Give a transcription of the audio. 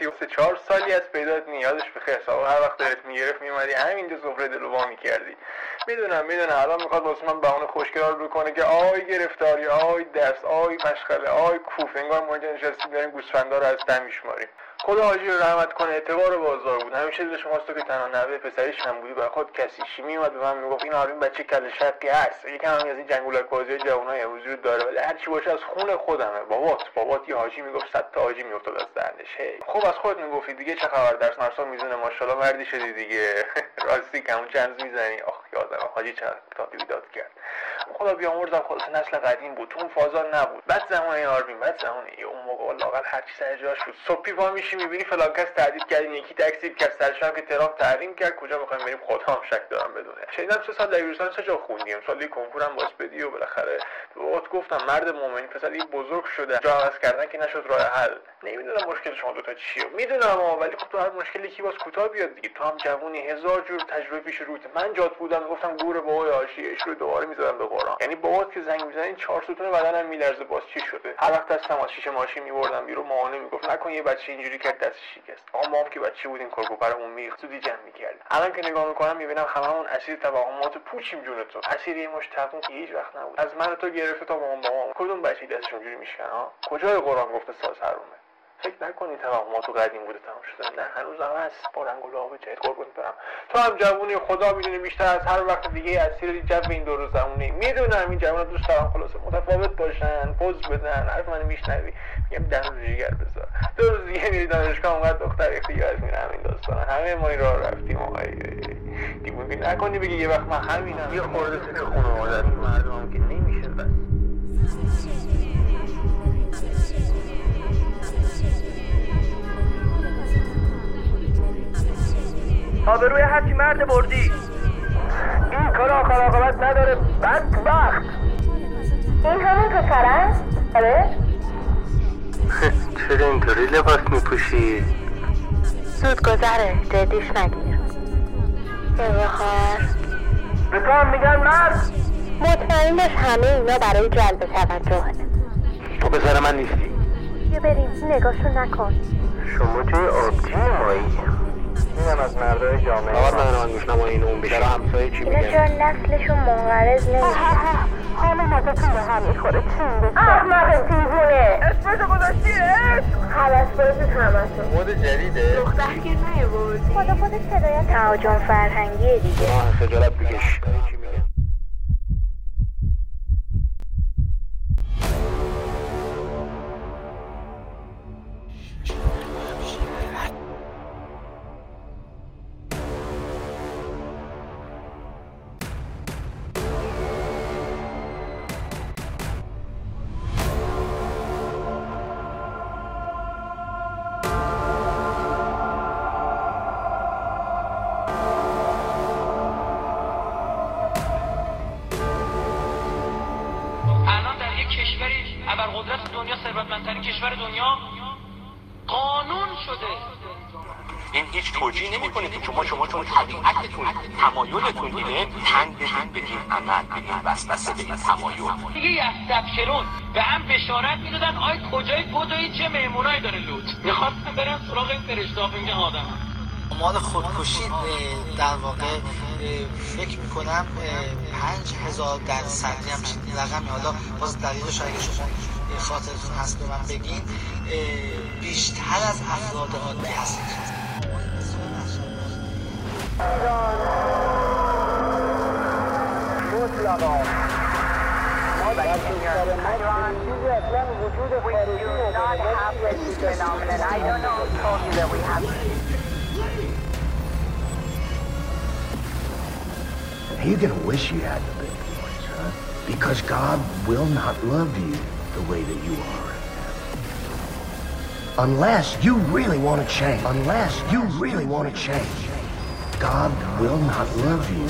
رفتی و سه چهار سالی از پیدات نی یادش به خیر. هر وقت دلت می‌گرفت میومدی همینجا سفره دلو وا می‌کردی. می‌دونم می‌دونم. الان می‌خواد واسه من بهونه خوشگرار بکنه که آی گرفتاری آی درس آی مشغله آی کوفت. انگار ما نشستیم داریم گوسفندا رو از دم میشماریم. خدا حاجی رو رحمت کنه اعتبار بازار بود. همیشه دلش خواست که تنها نوه پسریش هم بودی برای خود کسی میومد به من می‌گفت؟ این آرین بچه کله شقی هست. یکم هم از این جنگولک بازی جوانای امروزی رو داره. ولی هر چی باشه از خون خودمه. بابات بابات یه حاجی می‌گفت صد تا حاجی میافتاد از دهنش. خب از خودت می‌گفتی دیگه چه خبر؟ درس مرسا میزونه ماشاءالله مردی شدی دیگه. راستی کمونچه می‌زنی. آخ. یادم. حاجی چقدر داد بیداد کرد. خدا بیامرزم خلاص نسل قدیم بود. اون فازا نبود. بعد زمان آروین بعد زمان اون موقع لاقل هر چی سر جاش بود. صبحی پا میشی می‌بینی فلان کس تهدید کردین یکی تکسیب کرد سرشم که ترام تحریم کرد کجا می‌خوایم بریم؟ خدا هم شک دارم بدونه. شنیدم سه سال دبیرستان چه جا خوندیم. سالی کنکورم باز بدی و بالاخره. بهت گفتم مرد مؤمنی پسر بزرگ شده. جا عوض کردن که نشد راه حل. نمی‌دونم مشکل شما دوتا چیه. می‌دونم ولی خب تو هر مشکلی که باز کوتاه بیاد دیگه. تو هم جوونی هزار جور تجربه پیش روت من جات بودم گفتم گور بابای آشیش رو دوباره می‌ذارم به قرآن یعنی بابات که زنگ می‌زنین چهار ستون بدنم میلرزه. باز چی شده؟ هر وقت دستم از شیشه ماشین میبردم بیرون ماهانه می‌گفت نکن یه بچه اینجوری کرد دستش شکست. آقا ما هم که بچه بودیم کرکوپرمون میخ زودی جمع می‌کردیم الان که نگاه می‌کنم می‌بینم هممون اسیر توهمات پوچیم جون تو. اسیر یه مش تبون که هیچ وقت نبود. از من تو گرفته تا مامان بابام کدوم بچه دستش اونجوری میشکن ها کجای قرآن گفته ساز حرومه؟ فکر نکنی توهمات تو قدیم بوده تمام شده. نه هنوز هم هست. با رنگ و لعاب جدید. قربون برم. تو هم جوونی خدا می‌دونه بیشتر از هر وقت دیگه اسیر جو این دور زمونه. می‌دونم این جوان دوست دارم. خلاصه متفاوت باشن پوز بدن حرف من میشنوی. میگم دم جگر بذار. دو روز دیگه میری دانشگاه اونقدر دختر یاد میره همین داستان همه ما این راه رفتیم آقای دیوونه نکنی بگی یه وقت من همینم. یه خورده فکر خانواده مردم که روی هرچی مرد بردی. این کار آخر آقابت نداره بدبخت این همون پسره؟ آره؟ چرا اینطوری لباس میپوشی؟ زود گذره جدیش نگیر. بخار. به تو هم میگن مرد. مطمئن باش همه اینا برای جلب توجهه. تو پسر من نیستی. یه بریم. نگاهشو نکن. شما توی آبجی مایی. اینم از مردای جامعه. آقا من من گوش نما این اون بیشتر. همسایه چی میگن؟ اینا چرا نسلشون منقرض نمیشه. همه مدتون به هم می‌خوره؟ چین بشه احمق دیوونه. اسمشو گذاشتی عشق. خلاص بازی همتون مود جدیده. دختر که نیوردی خدا خودش صدای تهاجم فرهنگیه دیگه. آه خجالت بکش ابرقدرت دنیا ثروتمندترین کشور دنیا قانون شده. این هیچ توجیه نمی‌کنه که شما شما چون طبیعتتون تمایلتون اینه تنگ بدین به این عمل به این وسوسه به این تمایل. دیگه یستبشرون به هم بشارت می‌دادن آی کجای بدوی چه مهمونایی داره لوت؟ می‌خواستم برم سراغ این فرشته اینجا آدم مال خودکشی در واقع فکر می‌کنم پنج هزار در سنگی هم رقمی حالا باز دلیلش اگه شما خاطرتون هست به من بگین بیشتر از افراد عادی Are you're gonna wish you had the big boys, huh? Because God will not love you the way that you are right now. Unless you really want to change. Unless you really want to change. God will not love you